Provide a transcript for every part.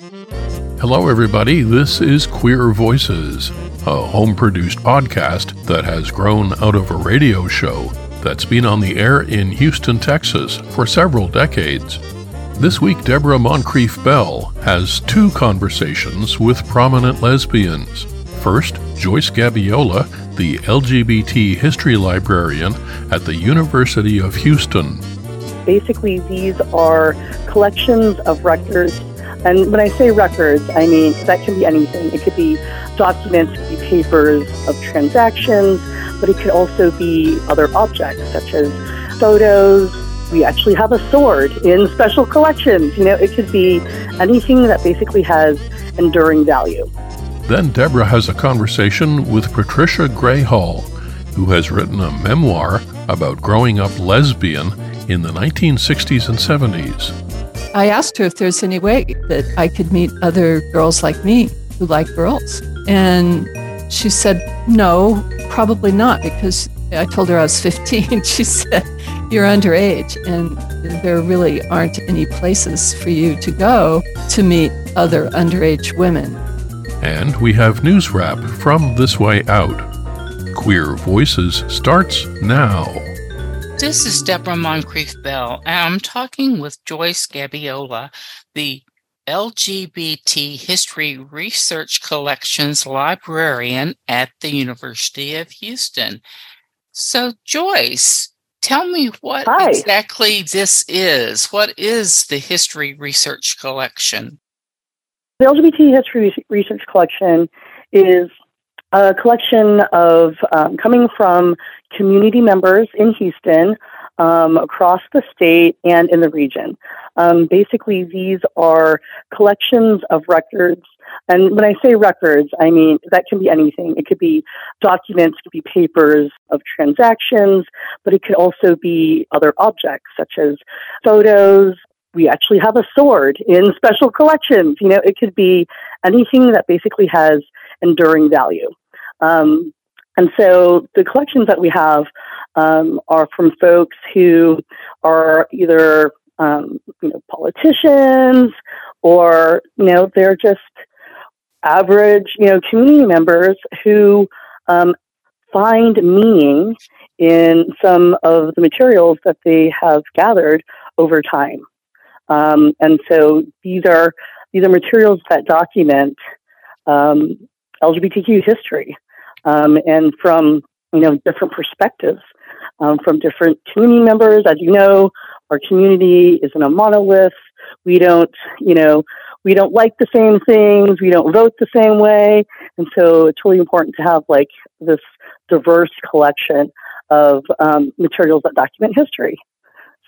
Hello, everybody. This is Queer Voices, a home produced podcast that has grown out of a radio show that's been on the air in Houston, Texas for several decades. This week, Deborah Moncrief Bell has two conversations with prominent lesbians. First, Joyce Gabiola, the LGBT history librarian at the University of Houston. Basically, these are collections of records. And when I say records, I mean that can be anything. It could be documents, it could be papers of transactions, but it could also be other objects such as photos. We actually have a sword in special collections. You know, it could be anything that basically has enduring value. Then Deborah has a conversation with Patricia Gray Hall, who has written a memoir about growing up lesbian in the 1960s and 70s. I asked her if there's any way that I could meet other girls like me who like girls. And she said, no, probably not, because I told her I was 15. She said, you're underage, and there really aren't any places for you to go to meet other underage women. And we have news wrap from This Way Out. Queer Voices starts now. This is Deborah Moncrief Bell, and I'm talking with Joyce Gabiola, the LGBT History Research Collections librarian at the University of Houston. So, Joyce, tell me what Hi. exactly this is. What is the History Research Collection? The LGBT History Research Collection is a collection of um, coming from community members in Houston, um, across the state, and in the region. Um, basically, these are collections of records. And when I say records, I mean that can be anything. It could be documents, it could be papers of transactions, but it could also be other objects such as photos, we actually have a sword in special collections. You know, it could be anything that basically has enduring value. Um, and so the collections that we have um, are from folks who are either um, you know politicians or you know they're just average you know community members who um, find meaning in some of the materials that they have gathered over time. Um, and so these are these are materials that document um, LGBTQ history um, and from you know different perspectives um, from different community members. As you know, our community isn't a monolith. We don't you know we don't like the same things. We don't vote the same way, and so it's really important to have like this diverse collection of um, materials that document history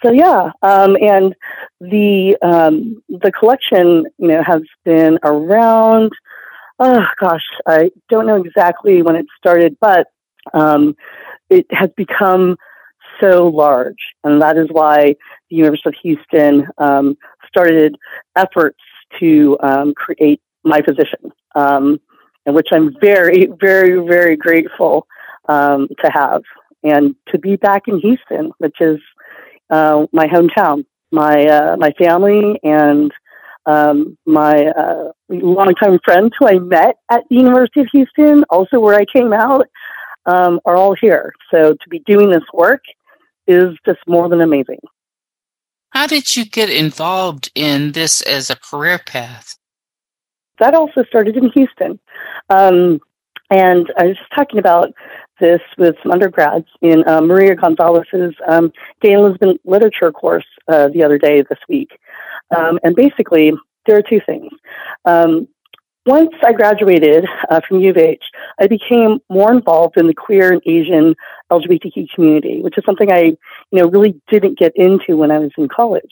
so yeah, um, and the um, the collection, you know, has been around. Oh gosh, I don't know exactly when it started, but um, it has become so large, and that is why the University of Houston um, started efforts to um, create my position, um, and which I'm very, very, very grateful um to have, and to be back in Houston, which is uh, my hometown, my uh, my family, and um, my uh, longtime friends who I met at the University of Houston, also where I came out, um, are all here. So to be doing this work is just more than amazing. How did you get involved in this as a career path? That also started in Houston. Um, and I was just talking about this with some undergrads in uh, Maria Gonzalez's um, Gay and Lesbian Literature course uh, the other day this week. Um, and basically, there are two things. Um, once I graduated uh, from U of H, I became more involved in the queer and Asian LGBTQ community, which is something I, you know, really didn't get into when I was in college.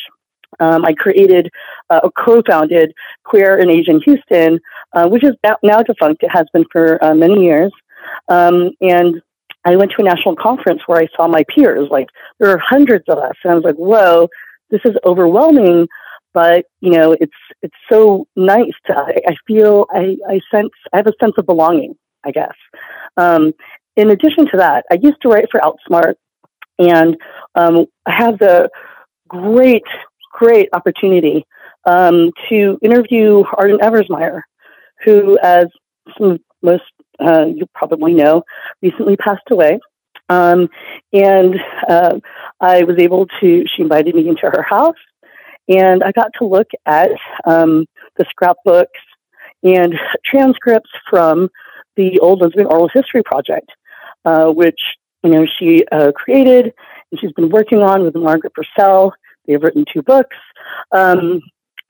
Um, I created uh, or co-founded Queer and Asian Houston, uh, which is now defunct. It has been for uh, many years. Um, and I went to a national conference where I saw my peers. Like there are hundreds of us, and I was like, "Whoa, this is overwhelming." But you know, it's it's so nice to. I, I feel I, I sense I have a sense of belonging. I guess. Um, in addition to that, I used to write for Outsmart, and um, I have the great great opportunity um, to interview Arden Eversmeyer, who, as some, most uh, you probably know, recently passed away. Um, and uh, I was able to, she invited me into her house, and I got to look at um, the scrapbooks and transcripts from the Old Lesbian Oral History Project, uh, which you know she uh, created and she's been working on with Margaret Purcell. They've written two books, um,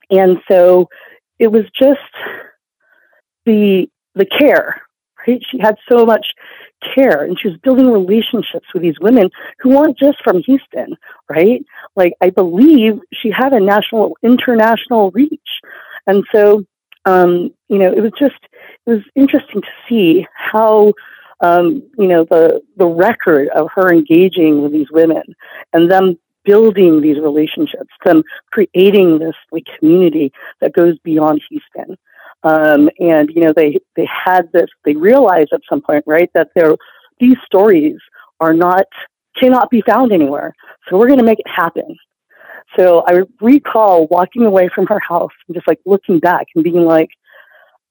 and so it was just the the care. Right? She had so much care and she was building relationships with these women who weren't just from Houston, right? Like I believe she had a national international reach. And so um, you know, it was just it was interesting to see how um, you know the the record of her engaging with these women and them building these relationships, them creating this like community that goes beyond Houston. Um, and you know they they had this they realized at some point right that there these stories are not cannot be found anywhere. So we're going to make it happen. So i recall walking away from her house and just like looking back and being like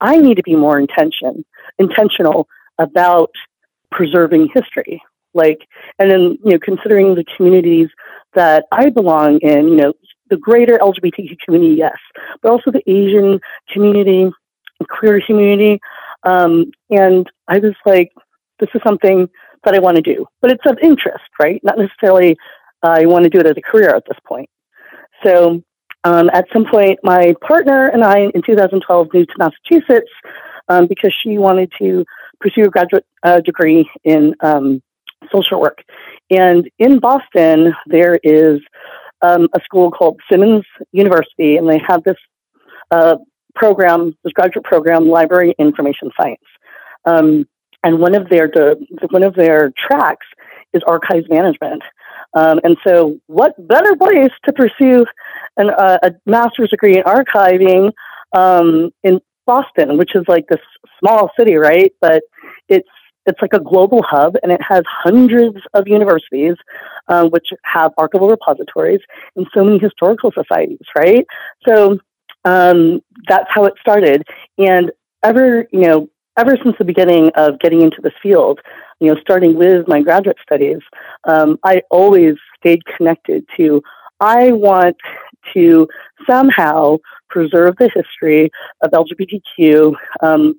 i need to be more intention intentional about preserving history. Like and then you know considering the communities that i belong in you know the greater LGBTQ community, yes, but also the Asian community, queer community. Um, and I was like, this is something that I want to do, but it's of interest, right? Not necessarily uh, I want to do it as a career at this point. So um, at some point, my partner and I in 2012 moved to Massachusetts um, because she wanted to pursue a graduate uh, degree in um, social work. And in Boston, there is um, a school called Simmons University, and they have this uh, program, this graduate program, Library Information Science. Um, and one of their one of their tracks is archives management. Um, and so, what better place to pursue an, uh, a master's degree in archiving um, in Boston, which is like this small city, right? But it's it's like a global hub, and it has hundreds of universities, uh, which have archival repositories, and so many historical societies, right? So um, that's how it started. And ever, you know, ever since the beginning of getting into this field, you know, starting with my graduate studies, um, I always stayed connected to. I want to somehow preserve the history of LGBTQ um,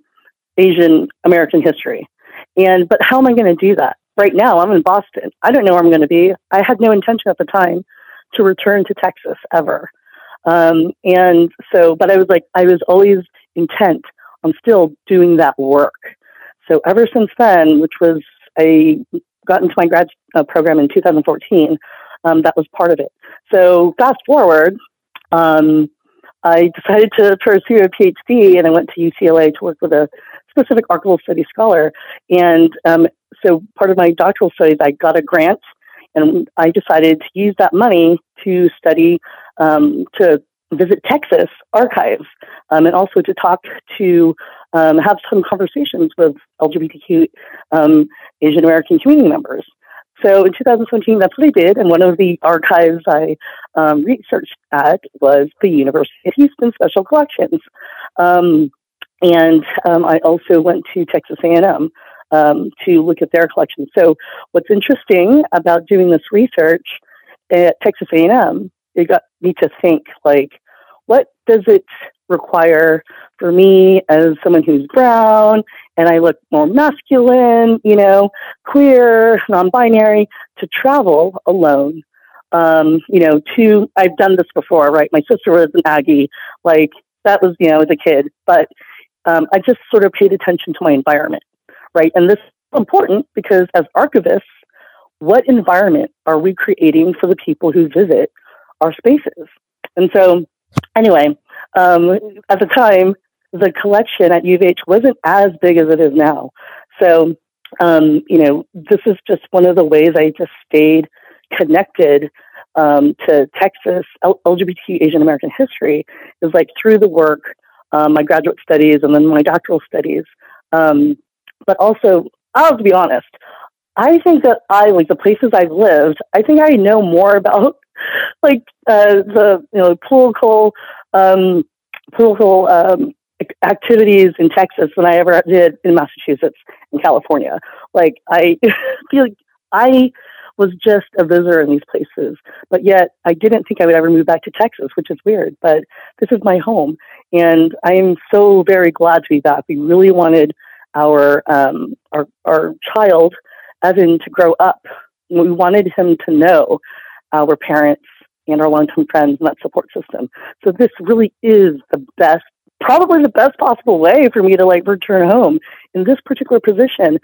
Asian American history. And but how am I going to do that? Right now, I'm in Boston. I don't know where I'm going to be. I had no intention at the time to return to Texas ever. Um, and so, but I was like, I was always intent on still doing that work. So ever since then, which was I got into my grad uh, program in 2014, um, that was part of it. So fast forward, um, I decided to pursue a PhD, and I went to UCLA to work with a specific archival study scholar. And um, so part of my doctoral studies, I got a grant and I decided to use that money to study, um, to visit Texas archives, um, and also to talk to, um, have some conversations with LGBTQ um, Asian American community members. So in 2017, that's what I did. And one of the archives I um, researched at was the University of Houston Special Collections. Um, and um, I also went to Texas A&M um, to look at their collection. So what's interesting about doing this research at Texas A&M, it got me to think like, what does it require for me as someone who's brown and I look more masculine, you know, queer, non-binary, to travel alone um, you know, to I've done this before, right? My sister was an Aggie, like that was, you know, as a kid, but um, I just sort of paid attention to my environment, right? And this is important because as archivists, what environment are we creating for the people who visit our spaces? And so, anyway, um, at the time, the collection at U of H wasn't as big as it is now. So, um, you know, this is just one of the ways I just stayed connected um, to Texas LGBT Asian American history is like through the work um, my graduate studies and then my doctoral studies. Um, but also, I'll be honest, I think that I, like the places I've lived, I think I know more about like uh, the you know political um, political um, activities in Texas than I ever did in Massachusetts and California. Like I feel like I was just a visitor in these places, but yet I didn't think I would ever move back to Texas, which is weird. But this is my home, and I am so very glad to be back. We really wanted our um, our our child, Evan, to grow up. We wanted him to know our parents and our long-term friends and that support system. So this really is the best, probably the best possible way for me to like return home in this particular position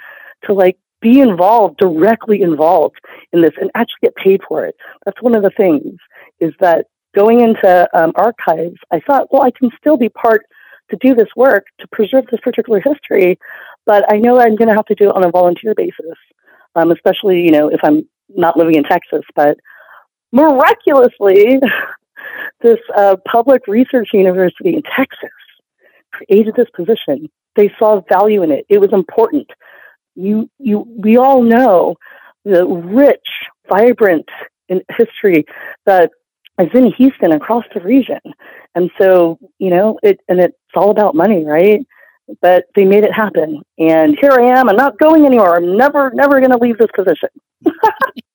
to like be involved, directly involved in this and actually get paid for it. That's one of the things is that going into um, archives, I thought, well, I can still be part to do this work to preserve this particular history, but I know I'm going to have to do it on a volunteer basis, um, especially, you know, if I'm not living in Texas. But miraculously, this uh, public research university in Texas created this position. They saw value in it. It was important. You, you, we all know the rich, vibrant history that is in Houston across the region. And so, you know, it, and it's all about money, right? But they made it happen. And here I am. I'm not going anywhere. I'm never, never going to leave this position.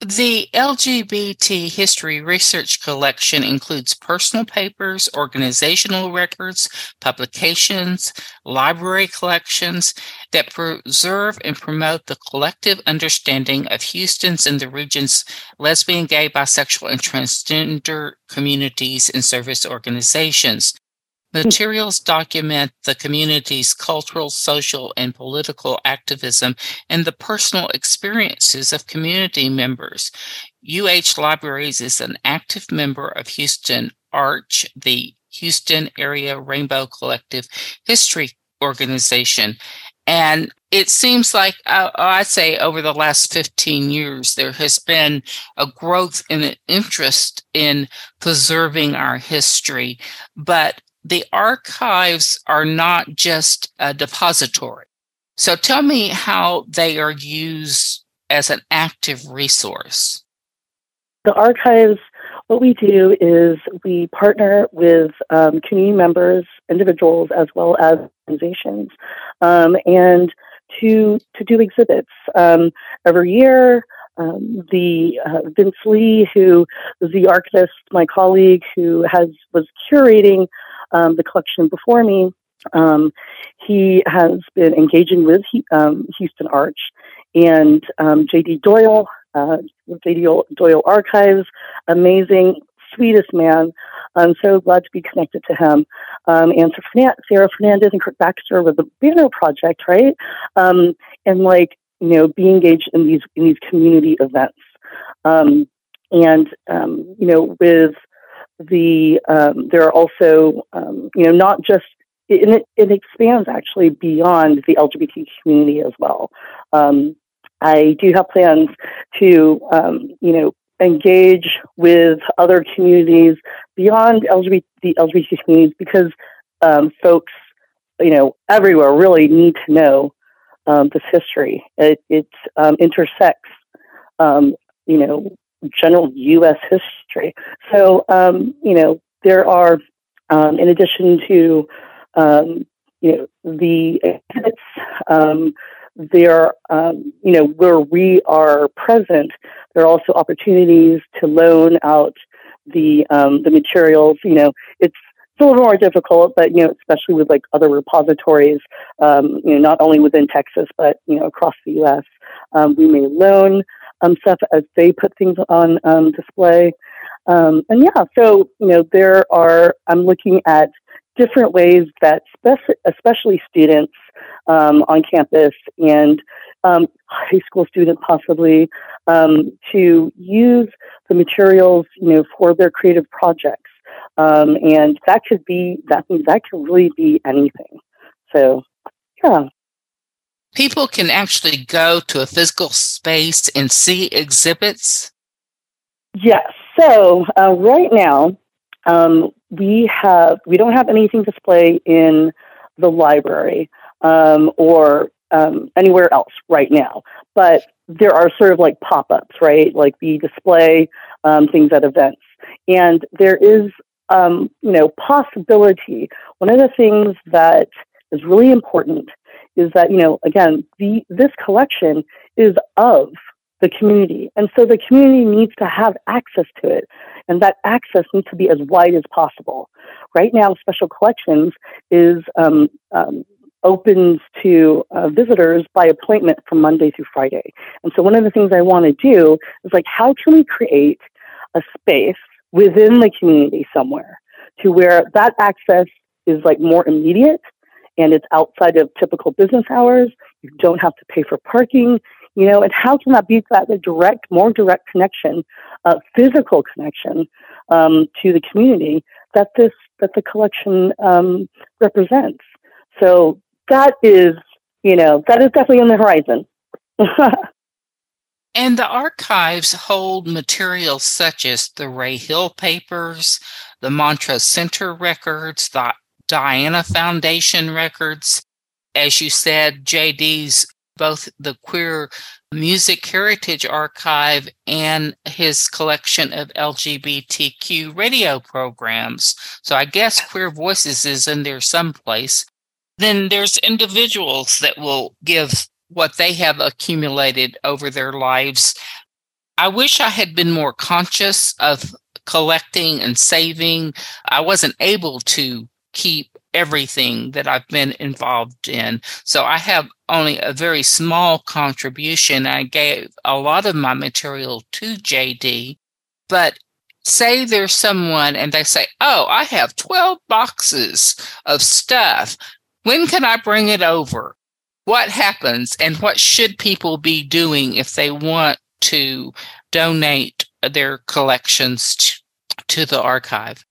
The LGBT history research collection includes personal papers, organizational records, publications, library collections that preserve and promote the collective understanding of Houston's and the region's lesbian, gay, bisexual, and transgender communities and service organizations. Materials document the community's cultural, social, and political activism and the personal experiences of community members. UH Libraries is an active member of Houston Arch, the Houston Area Rainbow Collective History Organization. And it seems like, uh, I'd say, over the last 15 years, there has been a growth in an interest in preserving our history. But the archives are not just a depository. So tell me how they are used as an active resource. The archives, what we do is we partner with um, community members, individuals, as well as organizations, um, and to to do exhibits um, every year. Um, the uh, Vince Lee, who was the archivist, my colleague, who has was curating um, the collection before me. Um, he has been engaging with um, Houston Arch and um, J.D. Doyle, uh, J.D. Doyle Archives, amazing, sweetest man. I'm so glad to be connected to him. Um, and Sarah Fernandez and Kurt Baxter with the Banner Project, right? Um, and like, you know, be engaged in these in these community events. And you know, with the um, there are also um, you know not just and it, it expands actually beyond the LGBT community as well. Um, I do have plans to um, you know engage with other communities beyond LGBT the LGBT communities because um, folks you know everywhere really need to know um, this history. It, it intersects you know general U.S. history. So, um, you know, there are, um, in addition to, um, you know, the exhibits, um, there, um, you know, where we are present, there are also opportunities to loan out the um, the materials. You know, it's it's a little more difficult, but you know, especially with like other repositories, you know, not only within Texas but you know across the U.S. We may loan um, stuff as they put things on um, display. Um, and yeah, so, you know, there are, I'm looking at different ways that spec- especially students um, on campus and um, high school students possibly um, to use the materials, you know, for their creative projects. and that could be, that, that could really be anything. So, yeah people can actually go to a physical space and see exhibits? Yes. So uh, right now, um, we have we don't have anything display in the library um, or um, anywhere else right now, but there are sort of like pop-ups, right? Like we display um, things at events, and there is um, you know, possibility, one of the things that is really important is that, you know, again, the, this collection is of the community. And so the community needs to have access to it. And that access needs to be as wide as possible. Right now, Special Collections is um, um, opens to uh, visitors by appointment from Monday through Friday. And so one of the things I want to do is like, how can we create a space within the community somewhere to where that access is like more immediate and it's outside of typical business hours. You don't have to pay for parking, you know, and how can that be that the direct, more direct connection, uh, physical connection um, to the community that this that the collection um, represents? So that is, you know, that is definitely on the horizon. and the archives hold materials such as the Ray Hill papers, the Montrose Center records, the Diana Foundation records. As you said, JD's both the Queer Music Heritage Archive and his collection of LGBTQ radio programs. So I guess Queer Voices is in there someplace then there's individuals that will give what they have accumulated over their lives. I wish I had been more conscious of collecting and saving. I wasn't able to keep everything that I've been involved in. So I have only a very small contribution. I gave a lot of my material to JD, but say there's someone and they say, Oh, I have 12 boxes of stuff. When can I bring it over? What happens and what should people be doing if they want to donate their collections to, the archive?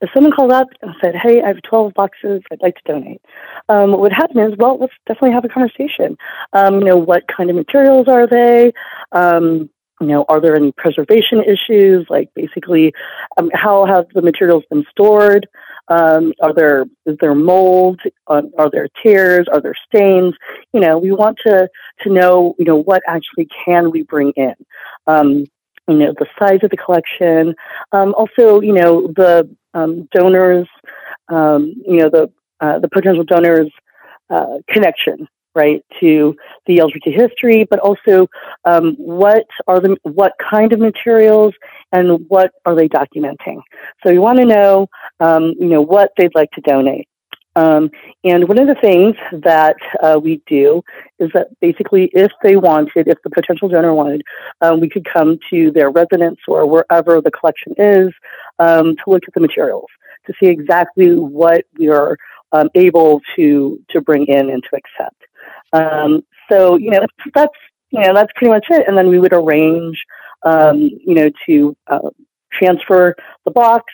If someone called up and said, "Hey, I have 12 boxes. I'd like to donate," um, what would happen is, well, let's definitely have a conversation. Um, you know, what kind of materials are they? Um, you know, are there any preservation issues? Like, basically, um, how have the materials been stored? Um, are there is there mold? Are there tears? Are there stains? You know, we want to to know you know what actually can we bring in. You know, the size of the collection. Um, also, you know, the um, donors. Um, you know, the uh, the potential donors uh, connection right to the LGBT history, but also um, what are the what kind of materials and what are they documenting. So you want to know, um, you know, what they'd like to donate. Um, and one of the things that uh, we do is that basically, if they wanted, if the potential donor wanted, um, we could come to their residence or wherever the collection is um, to look at the materials to see exactly what we are um, able to to bring in and to accept. Um, so you know that's you know that's pretty much it. And then we would arrange um, you know to uh, transfer the box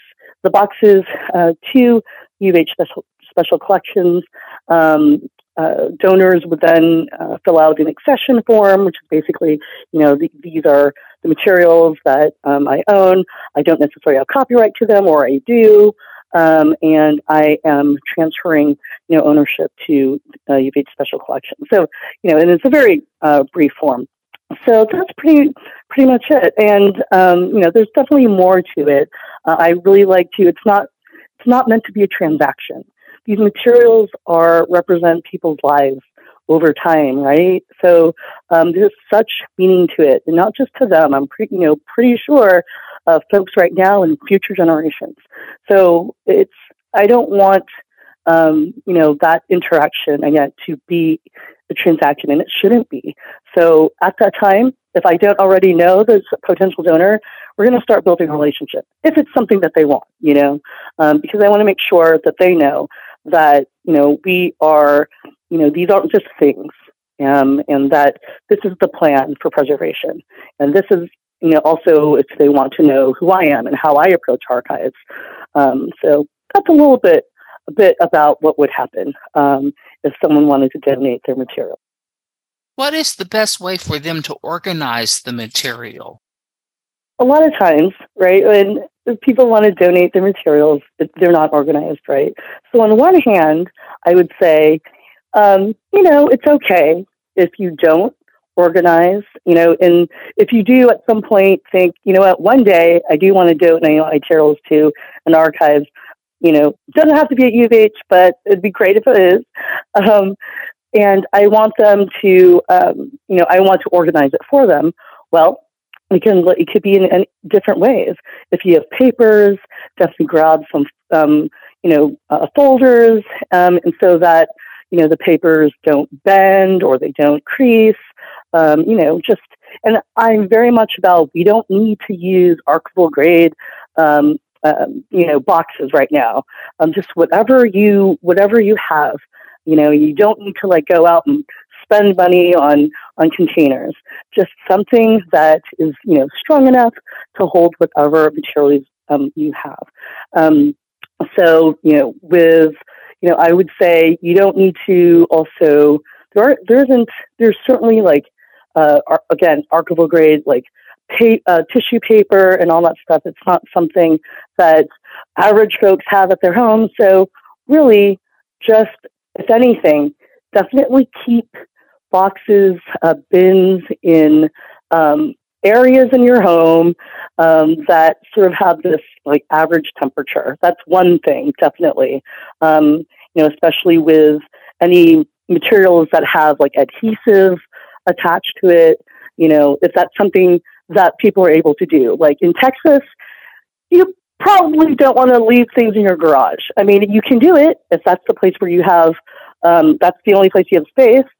the boxes uh, to U H special special collections. Um, uh, donors would then uh, fill out an accession form, which is basically, you know, the, these are the materials that um, I own. I don't necessarily have copyright to them, or I do um, and I am transferring, you know, ownership to uh, U of H Special Collection. So, you know, and it's a very uh, brief form. So that's pretty pretty much it. And um, you know, there's definitely more to it. Uh, I really like to. It's not it's not meant to be a transaction. These materials are represent people's lives over time, right? So um, there's such meaning to it, and not just to them. I'm pretty, you know, pretty sure uh, folks right now and future generations. So it's I don't want um, you know that interaction again to be a transaction, and it shouldn't be. So at that time, if I don't already know this potential donor, we're going to start building a relationship if it's something that they want, you know, um, because I want to make sure that they know that you know we are, you know, these aren't just things. Um, and that this is the plan for preservation. And this is you know, also if they want to know who I am and how I approach archives. Um, so that's a little bit a bit about what would happen um, if someone wanted to donate their material. What is the best way for them to organize the material? A lot of times, right, when people want to donate their materials, they're not organized, right? So, on one hand, I would say, um, you know, it's okay if you don't organize, you know, and if you do at some point think, you know what, one day I do want to donate my materials to an archive, you know, doesn't have to be at U of H, but it'd be great if it is. Um, and I want them to, um, you know, I want to organize it for them. Well, can it could be in, in different ways. If you have papers, definitely grab some, um, you know, uh, folders, um, and so that you know the papers don't bend or they don't crease. Um, you know, just and I'm very much about we don't need to use archival grade um, um, you know boxes right now. Um, just whatever you whatever you have. You know, you don't need to like go out and spend money on on containers. Just something that is you know strong enough to hold whatever materials um, you have. Um, so you know, with you know, I would say you don't need to also there are there isn't there's certainly like uh, again archival grade like pay, uh, tissue paper and all that stuff. It's not something that average folks have at their home. So really, just if anything, definitely keep boxes, uh, bins in um, areas in your home um, that sort of have this like average temperature. That's one thing, definitely. Um, you know, especially with any materials that have like adhesive attached to it. You know, if that's something that people are able to do, like in Texas, you probably don't want to leave things in your garage. I mean, you can do it if that's the place where you have. Um, that's the only place you have space.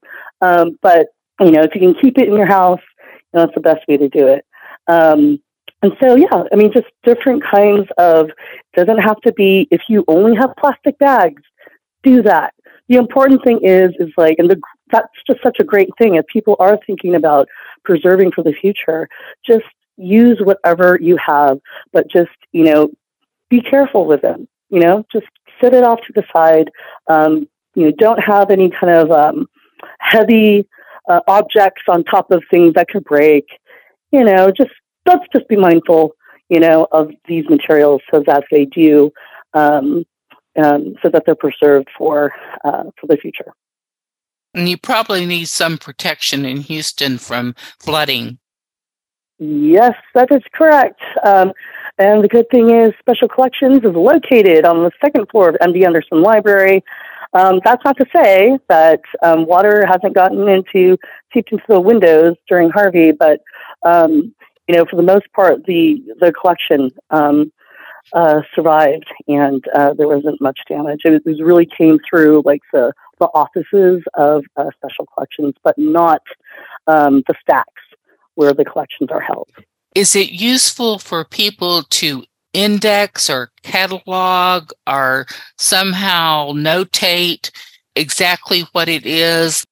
Um, but you know, if you can keep it in your house, you know, that's the best way to do it. Um, and so, yeah, I mean, just different kinds of. Doesn't have to be if you only have plastic bags, do that. The important thing is, is like, and the, that's just such a great thing. If people are thinking about preserving for the future, just use whatever you have, but just you know, be careful with them. You know, just set it off to the side. Um, you know, don't have any kind of um, heavy uh, objects on top of things that could break. You know, just let's just be mindful, you know, of these materials so that they do, um, um, so that they're preserved for uh, for the future. And you probably need some protection in Houston from flooding. Yes, that is correct. Um, and the good thing is, Special Collections is located on the second floor of MD Anderson Library. Um, that's not to say that um, water hasn't gotten into seeped into the windows during Harvey, but um, you know, for the most part, the the collection um, uh, survived, and uh, there wasn't much damage. It, was, it really came through like the the offices of uh, special collections, but not um, the stacks where the collections are held. Is it useful for people to index or catalog or somehow notate exactly what it is?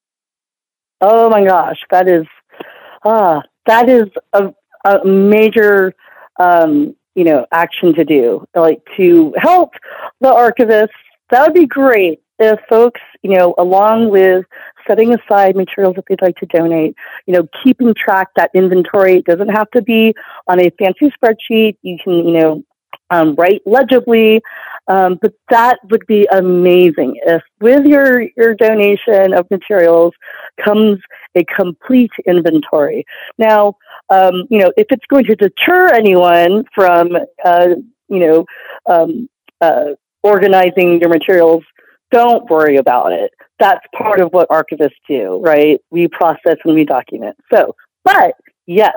Oh my gosh, that is ah, that is a, a major um, you know action to do. Like to help the archivists, that would be great if folks, you know, along with setting aside materials that they'd like to donate, you know, keeping track that inventory. It doesn't have to be on a fancy spreadsheet. You can, you know, um, write legibly. Um, but that would be amazing if with your, your donation of materials comes a complete inventory. Now, um, you know, if it's going to deter anyone from, uh, you know, um, uh, organizing your materials, don't worry about it. That's part of what archivists do, right? We process and we document. So, but yes,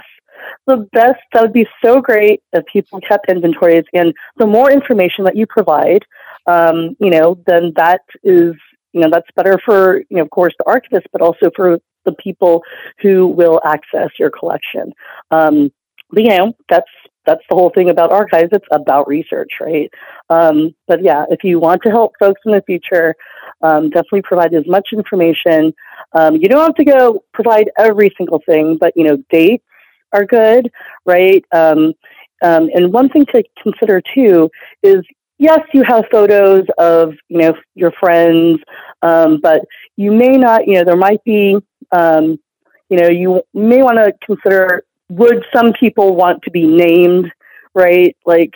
the best that would be so great if people kept inventories and the more information that you provide um, you know then that is you know that's better for you know of course the archivist but also for the people who will access your collection. Um, but you know that's that's the whole thing about archives. It's about research right? Um, but yeah if you want to help folks in the future um, definitely provide as much information. Um, you don't have to go provide every single thing but you know dates are good, right? Um, um, and one thing to consider too is yes, you have photos of you know your friends, um, but you may not. You know, there might be. Um, you know, you may want to consider: would some people want to be named? Right, like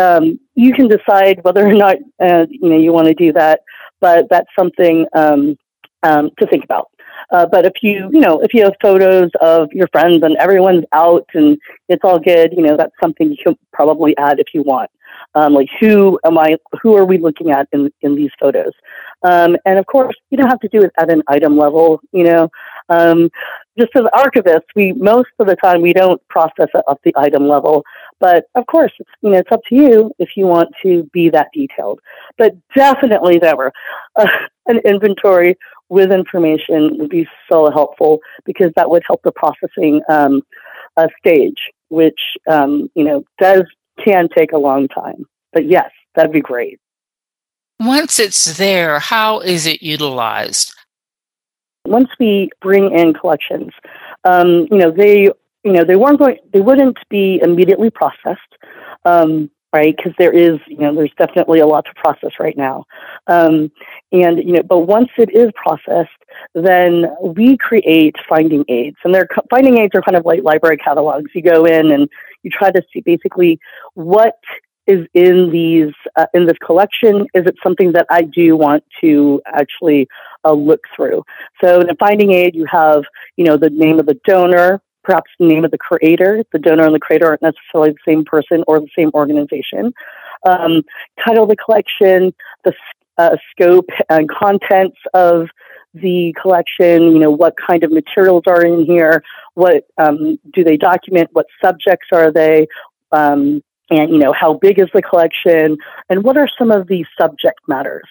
um, you can decide whether or not uh, you know you want to do that, but that's something um, to think about. Uh, but if you, you know, if you have photos of your friends and everyone's out and it's all good, you know, that's something you can probably add if you want. Um, like who am I? Who are we looking at in in these photos? Um, and of course, you don't have to do it at an item level. You know, um, just as archivists, we most of the time we don't process it up the item level. But of course, it's you know it's up to you if you want to be that detailed. But definitely, never uh, an inventory with information would be so helpful because that would help the processing um, uh, stage, which um, you know does can take a long time. But yes, that'd be great. Once it's there, how is it utilized? Once we bring in collections, um, you know, they, you know, they weren't going, they wouldn't be immediately processed, um, right? Because there is, you know, there's definitely a lot to process right now, um, and you know, but once it is processed, then we create finding aids, and their finding aids are kind of like library catalogs. You go in and you try to see basically what is in these uh, in this collection is it something that i do want to actually uh, look through so in a finding aid you have you know the name of the donor perhaps the name of the creator the donor and the creator aren't necessarily the same person or the same organization. Um, title of the collection the uh, scope and contents of the collection, you know, what kind of materials are in here, what um, do they document, what subjects are they, um, and you know how big is the collection and what are some of the subject matters?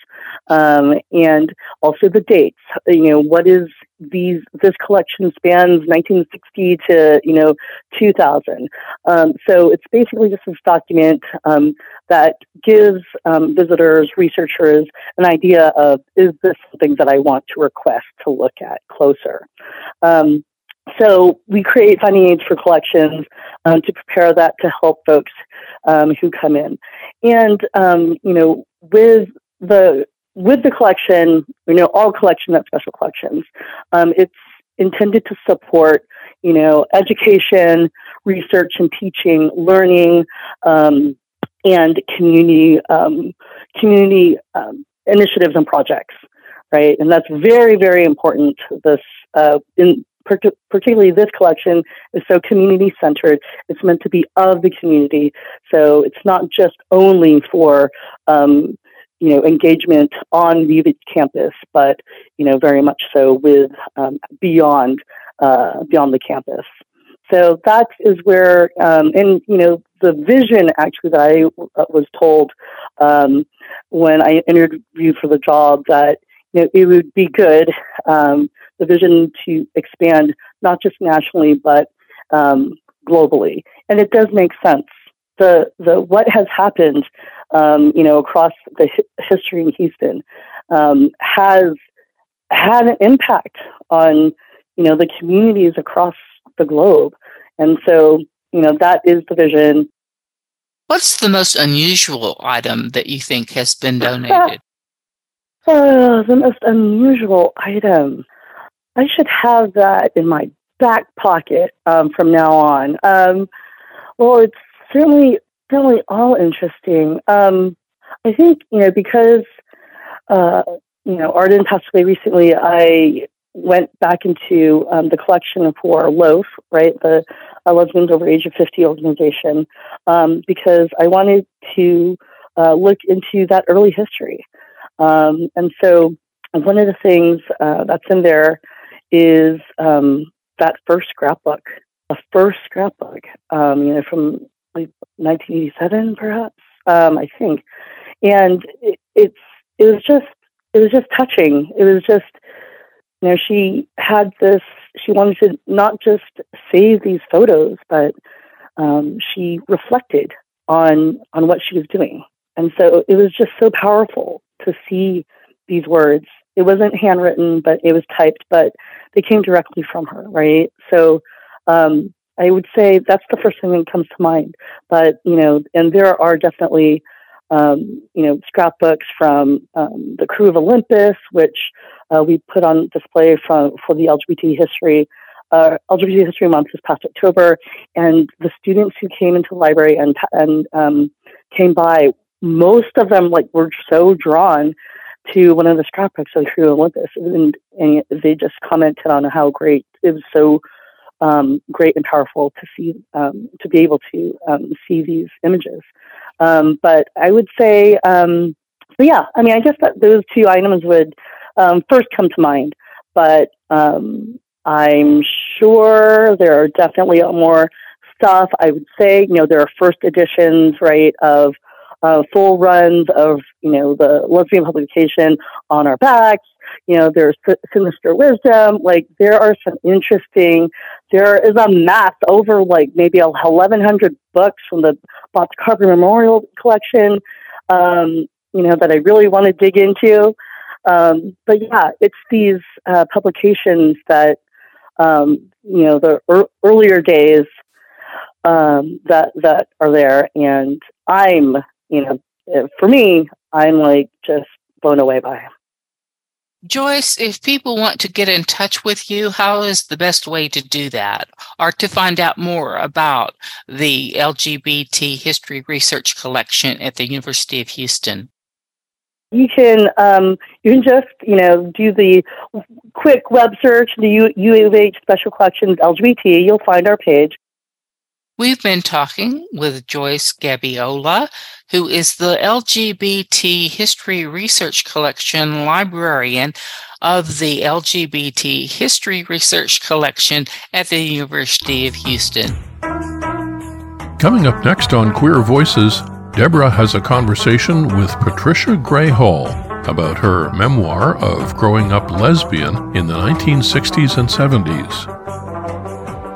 Um, and also the dates you know what is these this collection spans 1960 to you know 2000 um, so it's basically just this document um, that gives um, visitors researchers an idea of is this something that i want to request to look at closer? Um, so we create finding aids for collections um, to prepare that to help folks um, who come in. And um, you know, with the with the collection, you know, all collection, not special collections, um, it's intended to support, you know, education, research and teaching, learning, um, and community um, community initiatives and projects right? And that's very, very important. This uh, in particularly this collection is so community centered. It's meant to be of the community, so it's not just only for um, you know engagement on the campus, but you know very much so with um, beyond uh, beyond the campus. So that is where, um, and you know, the vision actually that I uh, was told um, when I interviewed for the job that you know, it would be good um, the vision to expand not just nationally but um, globally, and it does make sense. The the what has happened, um, you know, across the hi- history in Houston um, has had an impact on you know the communities across the globe, and so you know that is the vision. What's the most unusual item that you think has been donated? Oh, the most unusual item. I should have that in my back pocket um, from now on. Um, well, it's certainly certainly all interesting. Um, I think you know because uh, you know Arden passed away recently. I went back into um, the collection for Loaf, right, the uh, Lesbians Over Age of 50 organization, um, because I wanted to uh, look into that early history. Um, and so one of the things uh, that's in there is um, that first scrapbook, a first scrapbook, um, you know, from like 1987, perhaps, um, I think. And it, it's it was just it was just touching. It was just you know she had this. She wanted to not just save these photos, but um, she reflected on on what she was doing, and so it was just so powerful to see these words. It wasn't handwritten, but it was typed, but they came directly from her, right? So um, I would say that's the first thing that comes to mind. But, you know, and there are definitely, um, you know, scrapbooks from um, the Krewe of Olympus, which uh, we put on display from, for the LGBT history. Uh, LGBT History Month this past October, and the students who came into the library and and um, came by most of them like were so drawn to one of the scrapbooks of Krewe Olympus, and, and they just commented on how great it was so um, great and powerful to see um, to be able to um, see these images. Um, but I would say, um, so yeah, I mean, I guess that those two items would um, first come to mind. But I'm sure there are definitely more stuff. I would say, you know, there are first editions, right, of uh, full runs of, you know, the lesbian publication on our backs. You know, there's Sinister Wisdom. Like, there are some interesting, there is a mass over like maybe 1,100 books from the Box Carver Memorial Collection, um, you know, that I really want to dig into. Um, but yeah, it's these uh, publications that, um, you know, the er- earlier days um, that that are there, and I'm, you know, for me, I'm like just blown away by. Joyce, if people want to get in touch with you, how is the best way to do that? Or to find out more about the LGBT History Research Collection at the University of Houston? You can um, you can just you know do the quick web search the U, U of H Special Collections LGBT. You'll find our page. We've been talking with Joyce Gabiola, who is the LGBT History Research Collection librarian of the LGBT History Research Collection at the University of Houston. Coming up next on Queer Voices, Deborah has a conversation with Patricia Grayhall about her memoir of growing up lesbian in the 1960s and 70s.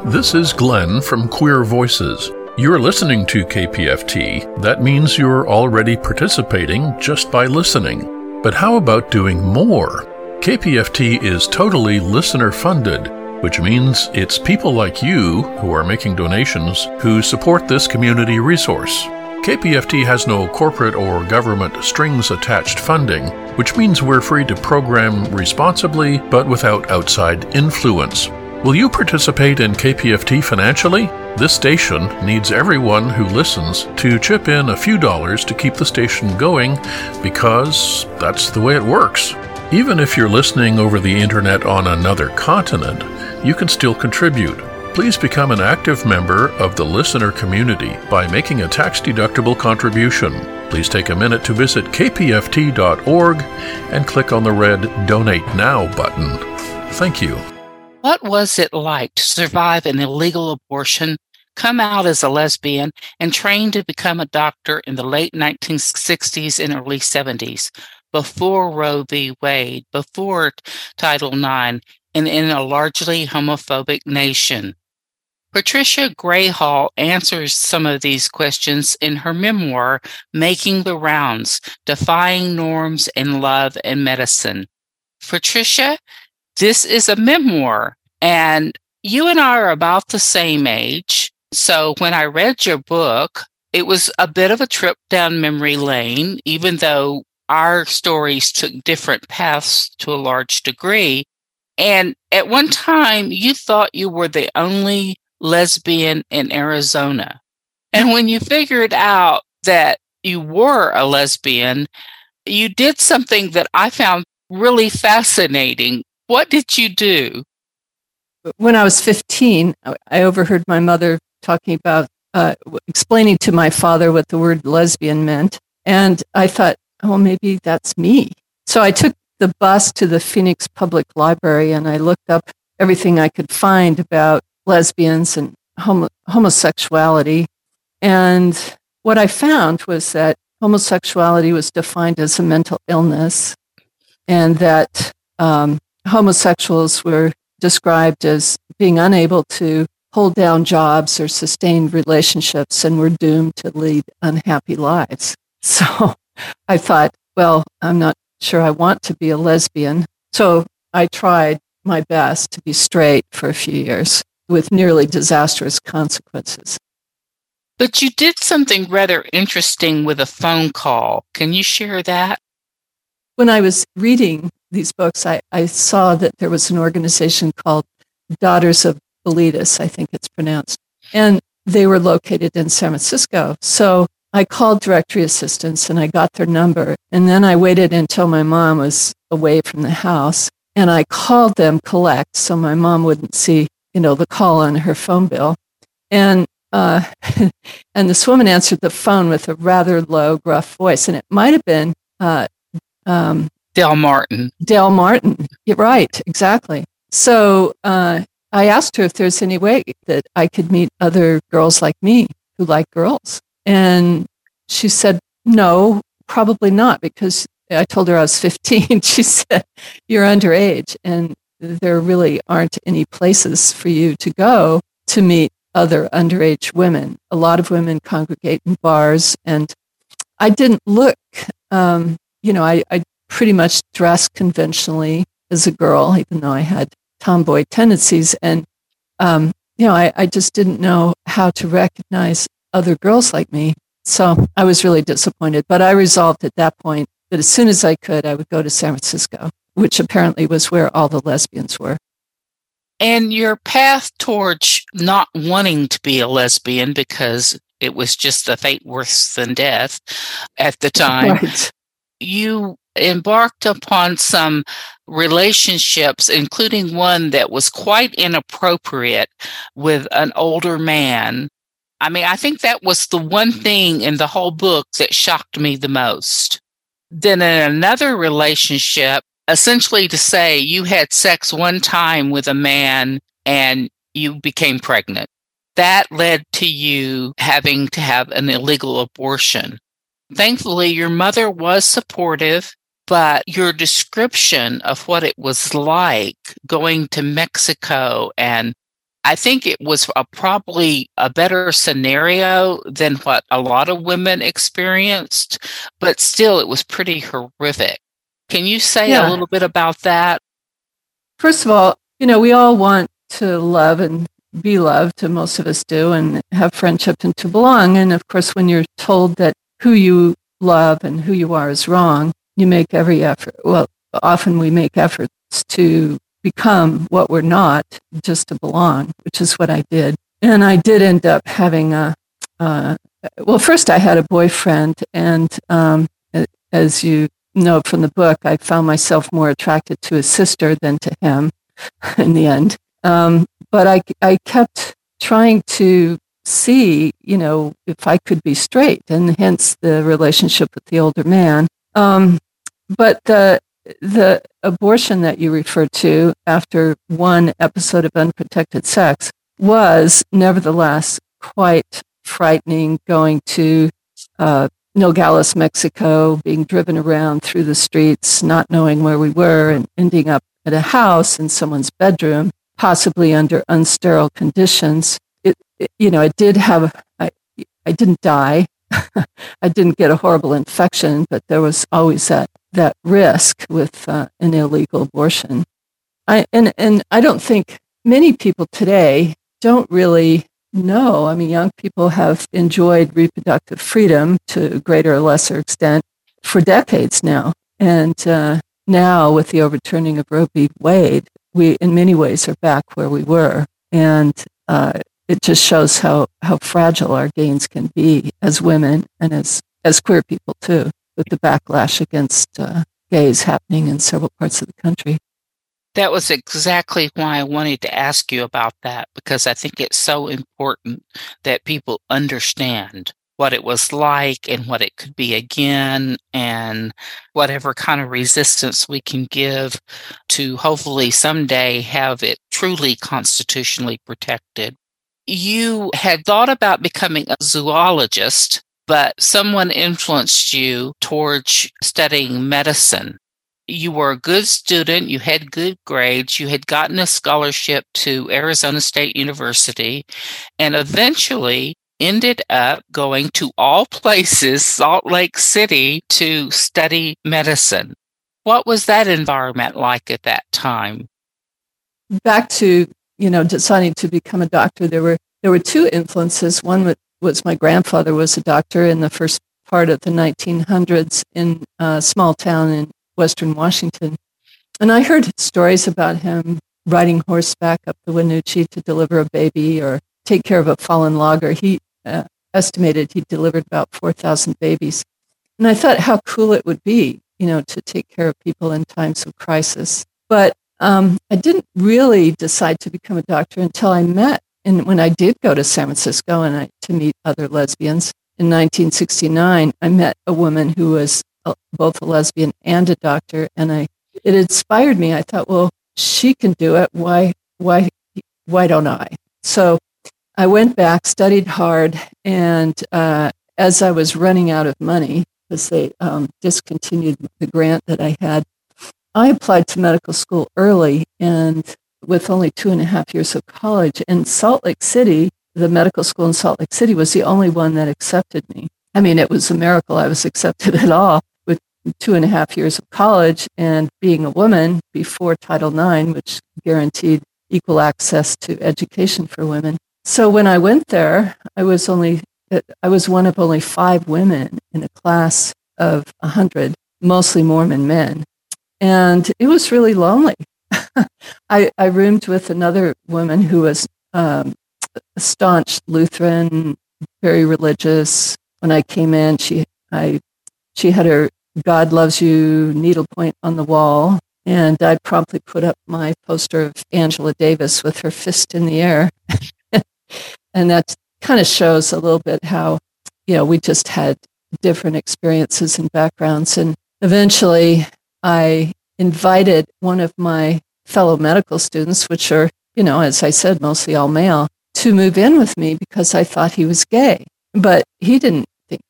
This is Glenn from Queer Voices. You're listening to KPFT. That means you're already participating just by listening. But how about doing more? KPFT is totally listener funded, which means it's people like you who are making donations who support this community resource. KPFT has no corporate or government strings attached funding, which means we're free to program responsibly but without outside influence. Will you participate in KPFT financially? This station needs everyone who listens to chip in a few dollars to keep the station going because that's the way it works. Even if you're listening over the internet on another continent, you can still contribute. Please become an active member of the listener community by making a tax deductible contribution. Please take a minute to visit kpft.org and click on the red Donate Now button. Thank you. What was it like to survive an illegal abortion, come out as a lesbian, and train to become a doctor in the late 1960s and early 70s, before Roe v. Wade, before Title IX, and in a largely homophobic nation? Patricia Grayhall answers some of these questions in her memoir, Making the Rounds Defying Norms in Love and Medicine. Patricia, this is a memoir, and you and I are about the same age. So when I read your book, it was a bit of a trip down memory lane, even though our stories took different paths to a large degree. And at one time, you thought you were the only lesbian in Arizona. And when you figured out that you were a lesbian, you did something that I found really fascinating. What did you do? When I was 15, I overheard my mother talking about uh, explaining to my father what the word lesbian meant. And I thought, oh, maybe that's me. So I took the bus to the Phoenix Public Library and I looked up everything I could find about lesbians and homo- homosexuality. And what I found was that homosexuality was defined as a mental illness and that um, homosexuals were described as being unable to hold down jobs or sustain relationships and were doomed to lead unhappy lives. So I thought, well, I'm not sure I want to be a lesbian. So I tried my best to be straight for a few years with nearly disastrous consequences. But you did something rather interesting with a phone call. Can you share that? When I was reading these books, I, I saw that there was an organization called Daughters of Bilitis, I think it's pronounced, and they were located in San Francisco. So I called directory assistance and I got their number. And then I waited until my mom was away from the house and I called them collect so my mom wouldn't see, you know, the call on her phone bill. And uh, and this woman answered the phone with a rather low, gruff voice, and it might have been uh, um, Del Martin. Del Martin. You're right, exactly. So uh, I asked her if there's any way that I could meet other girls like me who like girls. And she said, no, probably not, because I told her I was 15. she said, you're underage and there really aren't any places for you to go to meet other underage women. A lot of women congregate in bars and I didn't look, um, you know, I, I pretty much dressed conventionally as a girl, even though I had tomboy tendencies. And, um, you know, I, I just didn't know how to recognize other girls like me. So I was really disappointed. But I resolved at that point that as soon as I could, I would go to San Francisco, which apparently was where all the lesbians were. And your path towards not wanting to be a lesbian because it was just a fate worse than death at the time. Right. You embarked upon some relationships, including one that was quite inappropriate with an older man. I mean, I think that was the one thing in the whole book that shocked me the most. Then in another relationship, essentially to say you had sex one time with a man and you became pregnant. That led to you having to have an illegal abortion. Thankfully, your mother was supportive but your description of what it was like going to Mexico and I think it was a, probably a better scenario than what a lot of women experienced, but still it was pretty horrific. Can you say yeah. a little bit about that? First of all, you know, we all want to love and be loved, and most of us do, and have friendship and to belong. And of course, when you're told that who you love and who you are is wrong, you make every effort. Well, often we make efforts to become what we're not just to belong, which is what I did. And I did end up having a, uh, well, first I had a boyfriend, and um, as you know from the book, I found myself more attracted to his sister than to him in the end. Um, but I, I kept trying to see, you know, if I could be straight, and hence the relationship with the older man. Um, but the the abortion that you referred to after one episode of unprotected sex was nevertheless quite frightening. Going to uh, Nogales, Mexico, being driven around through the streets, not knowing where we were, and ending up at a house in someone's bedroom, possibly under unsterile conditions. You know, I did have. I, I didn't die. I didn't get a horrible infection, but there was always that that risk with uh, an illegal abortion. I, and, and I don't think many people today don't really know. I mean, young people have enjoyed reproductive freedom to greater or lesser extent for decades now. And uh, now, with the overturning of Roe v. Wade, we, in many ways, are back where we were. And uh, it just shows how, how fragile our gains can be as women and as, as queer people, too with the backlash against uh, gays happening in several parts of the country. That was exactly why I wanted to ask you about that because I think it's so important that people understand what it was like and what it could be again and whatever kind of resistance we can give to hopefully someday have it truly constitutionally protected. You had thought about becoming a zoologist but someone influenced you towards studying medicine. You were a good student, you had good grades, you had gotten a scholarship to Arizona State University, and eventually ended up going to all places, Salt Lake City, to study medicine. What was that environment like at that time? Back to, you know, deciding to become a doctor, there were there were two influences. One was my grandfather was a doctor in the first part of the 1900s in a small town in western Washington. And I heard stories about him riding horseback up the Wenatchee to deliver a baby or take care of a fallen logger. He, uh, estimated he delivered about 4,000 babies. And I thought how cool it would be, you know, to take care of people in times of crisis. But um, I didn't really decide to become a doctor until I met, and when I did go to San Francisco and I, to meet other lesbians in 1969, I met a woman who was a, both a lesbian and a doctor, and I it inspired me. I thought, well, she can do it. Why, why, why don't I? So I went back, studied hard, and uh, as I was running out of money, because they um, discontinued the grant that I had, I applied to medical school early and with only two and a half years of college. in Salt Lake City, the medical school in Salt Lake City, was the only one that accepted me. I mean, it was a miracle I was accepted at all with two and a half years of college and being a woman before Title IX, which guaranteed equal access to education for women. So when I went there, I was only I was one of only five women in a class of a hundred, mostly Mormon men, and it was really lonely. I, I roomed with another woman who was um, a staunch Lutheran, very religious. When I came in, she I she had her God loves you needlepoint on the wall, and I promptly put up my poster of Angela Davis with her fist in the air. and that kind of shows a little bit how, you know, we just had different experiences and backgrounds. And eventually I invited one of my fellow medical students, which are, you know, as I said, mostly all male, to move in with me because I thought he was gay. But he didn't think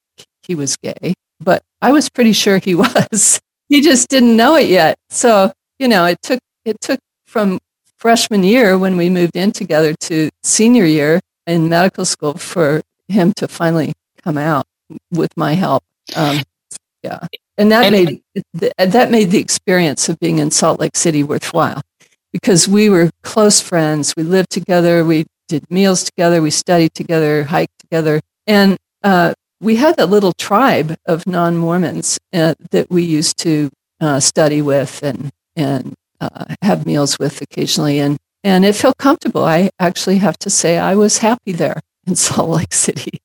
he was gay, but I was pretty sure he was. he just didn't know it yet. So, you know, it took it took from freshman year when we moved in together to senior year in medical school for him to finally come out with my help. Um, yeah, and that and, made that made the experience of being in Salt Lake City worthwhile because we were close friends. We lived together. We did meals together. We studied together, hiked together, and uh, we had a little tribe of non Mormons uh, that we used to uh, study with and and uh, have meals with occasionally, and and it felt comfortable. I actually have to say I was happy there in Salt Lake City.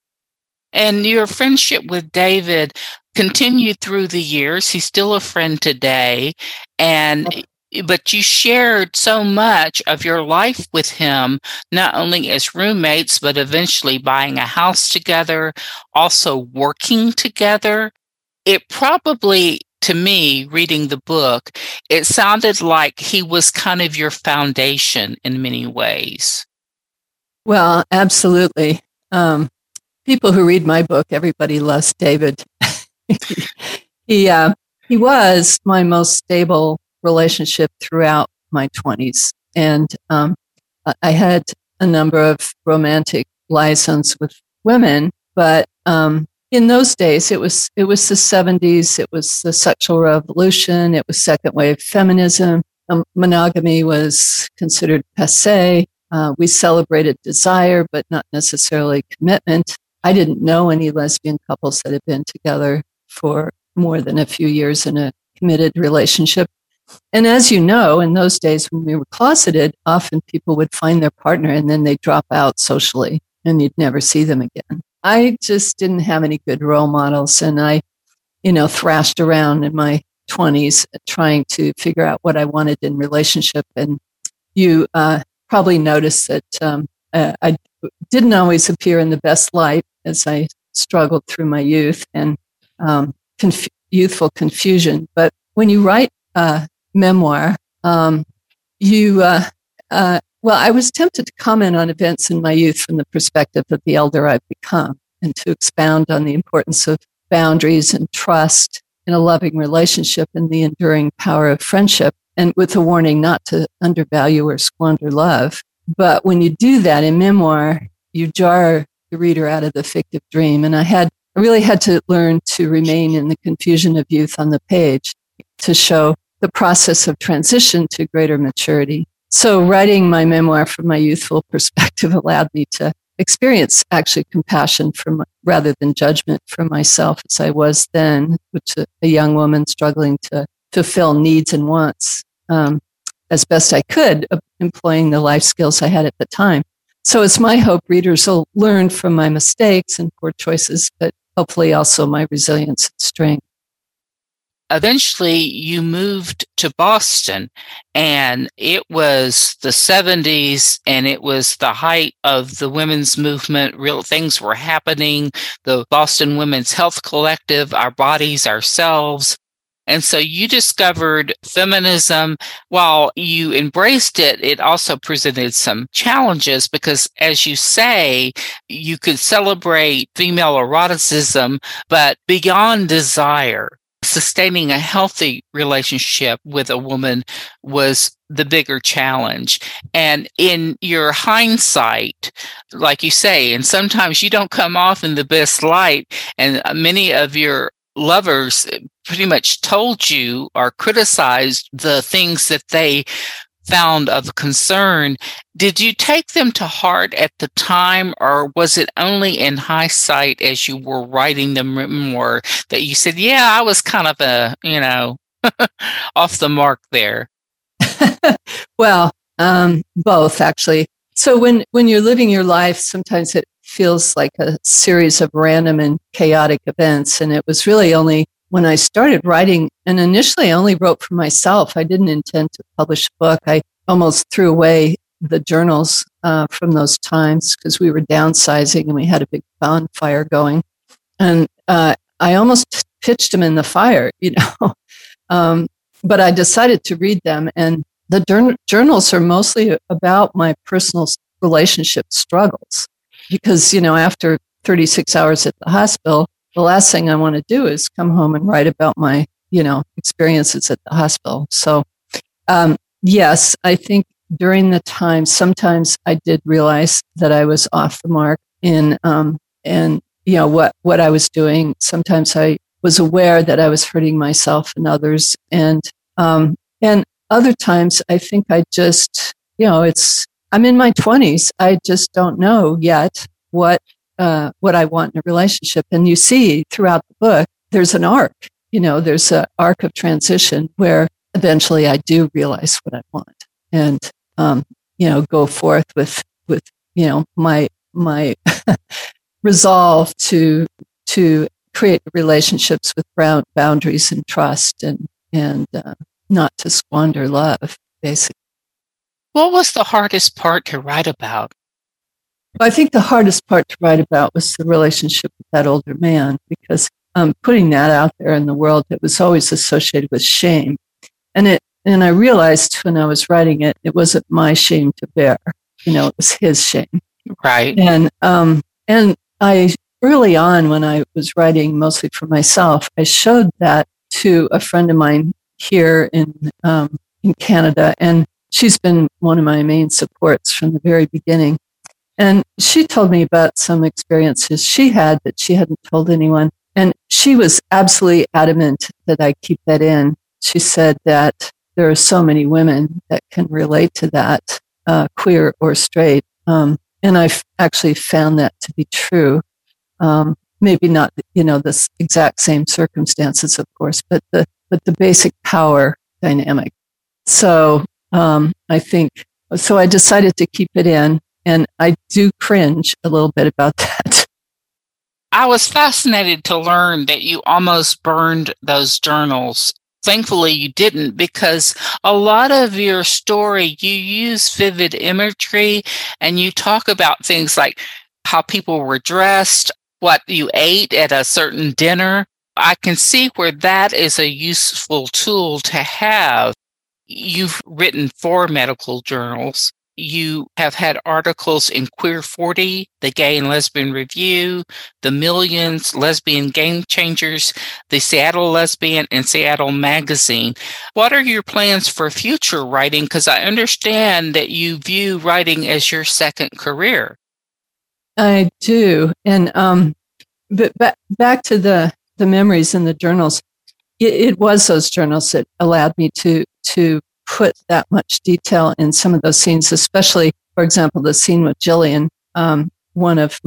And your friendship with David continued through the years. He's still a friend today, and but you shared so much of your life with him, not only as roommates, but eventually buying a house together, also working together. It probably to me, reading the book, it sounded like he was kind of your foundation in many ways. Well, absolutely. Um, people who read my book, everybody loves David. He uh, he was my most stable relationship throughout my twenties, and um, I had a number of romantic liaisons with women, but um, in those days it was it was the 70s it was the sexual revolution. It was second wave feminism. Um, monogamy was considered passe. Uh, we celebrated desire but not necessarily commitment. I didn't know any lesbian couples that had been together for more than a few years in a committed relationship and as you know in those days when we were closeted often people would find their partner and then they'd drop out socially and you'd never see them again I just didn't have any good role models. And I, you know, thrashed around in my 20s trying to figure out what I wanted in relationship. And you uh, probably noticed that um, uh, I didn't always appear in the best light as I struggled through my youth and um, conf- youthful confusion. But when you write a memoir, um, you uh, uh well, I was tempted to comment on events in my youth from the perspective of the elder I've become and to expound on the importance of boundaries and trust in a loving relationship and the enduring power of friendship, and with a warning not to undervalue or squander love. But when you do that in memoir, you jar the reader out of the fictive dream. And I had, I really had to learn to remain in the confusion of youth on the page to show the process of transition to greater maturity. So writing my memoir from my youthful perspective allowed me to experience actually compassion from rather than judgment for myself as I was then, which a, young woman struggling to fulfill needs and wants um, as best I could, uh, employing the life skills I had at the time. so it's my hope readers will learn from my mistakes and poor choices, but hopefully also my resilience and strength. Eventually, you moved to Boston, and it was the 70s, and it was the height of the women's movement. Real things were happening. The Boston Women's Health Collective, Our Bodies, Ourselves, and so you discovered feminism. While you embraced it, it also presented some challenges because, as you say, you could celebrate female eroticism, but beyond desire, sustaining a healthy relationship with a woman was the bigger challenge. And in your hindsight, like you say, and sometimes you don't come off in the best light, and many of your lovers pretty much told you or criticized the things that they found of concern. Did you take them to heart at the time, or was it only in hindsight as you were writing the memoir that you said, Yeah, I was kind of a, you know, off the mark there? well, um, both actually. So when when you're living your life, sometimes it feels like a series of random and chaotic events. And it was really only when I started writing, and initially I only wrote for myself. I didn't intend to publish a book. I almost threw away the journals uh, from those times because we were downsizing and we had a big bonfire going. And uh, I almost pitched them in the fire, you know. um, but I decided to read them. And the journals are mostly about my personal relationship struggles because, you know, after 36 hours at the hospital, the last thing I want to do is come home and write about my, you know, experiences at the hospital. So, um, yes, I think during the time, sometimes I did realize that I was off the mark in, um, and, you know, what, what I was doing. Sometimes I was aware that I was hurting myself and others. And, um, and other times I think I just, you know, it's, I'm in my 20s. I just don't know yet what uh, what I want in a relationship. And you see throughout the book, there's an arc. You know, there's an arc of transition where eventually I do realize what I want and um, you know go forth with with you know my my resolve to to create relationships with boundaries and trust and and uh, not to squander love basically what was the hardest part to write about? I think the hardest part to write about was the relationship with that older man because um, putting that out there in the world, it was always associated with shame. And it, and I realized when I was writing it, it wasn't my shame to bear. You know, it was his shame. Right. And, um, and I, early on when I was writing mostly for myself, I showed that to a friend of mine here in, um, in Canada. And she's been one of my main supports from the very beginning. And she told me about some experiences she had that she hadn't told anyone. And she was absolutely adamant that I keep that in. She said that there are so many women that can relate to that, uh, queer or straight. Um, and I've actually found that to be true. Um, maybe not, you know, the exact same circumstances, of course, but the, but the basic power dynamic. So um, I think so. I decided to keep it in, and I do cringe a little bit about that. I was fascinated to learn that you almost burned those journals. Thankfully, you didn't because a lot of your story, you use vivid imagery and you talk about things like how people were dressed, what you ate at a certain dinner. I can see where that is a useful tool to have You've written four medical journals. You have had articles in Queer 40, the Gay and Lesbian Review, the Millions, Lesbian Game Changers, the Seattle Lesbian, and Seattle Magazine. What are your plans for future writing? Because I understand that you view writing as your second career. I do. And um, but back, back to the, the memories in the journals it, it was those journals that allowed me to to put that much detail in some of those scenes, especially, for example, the scene with Jillian, um, one of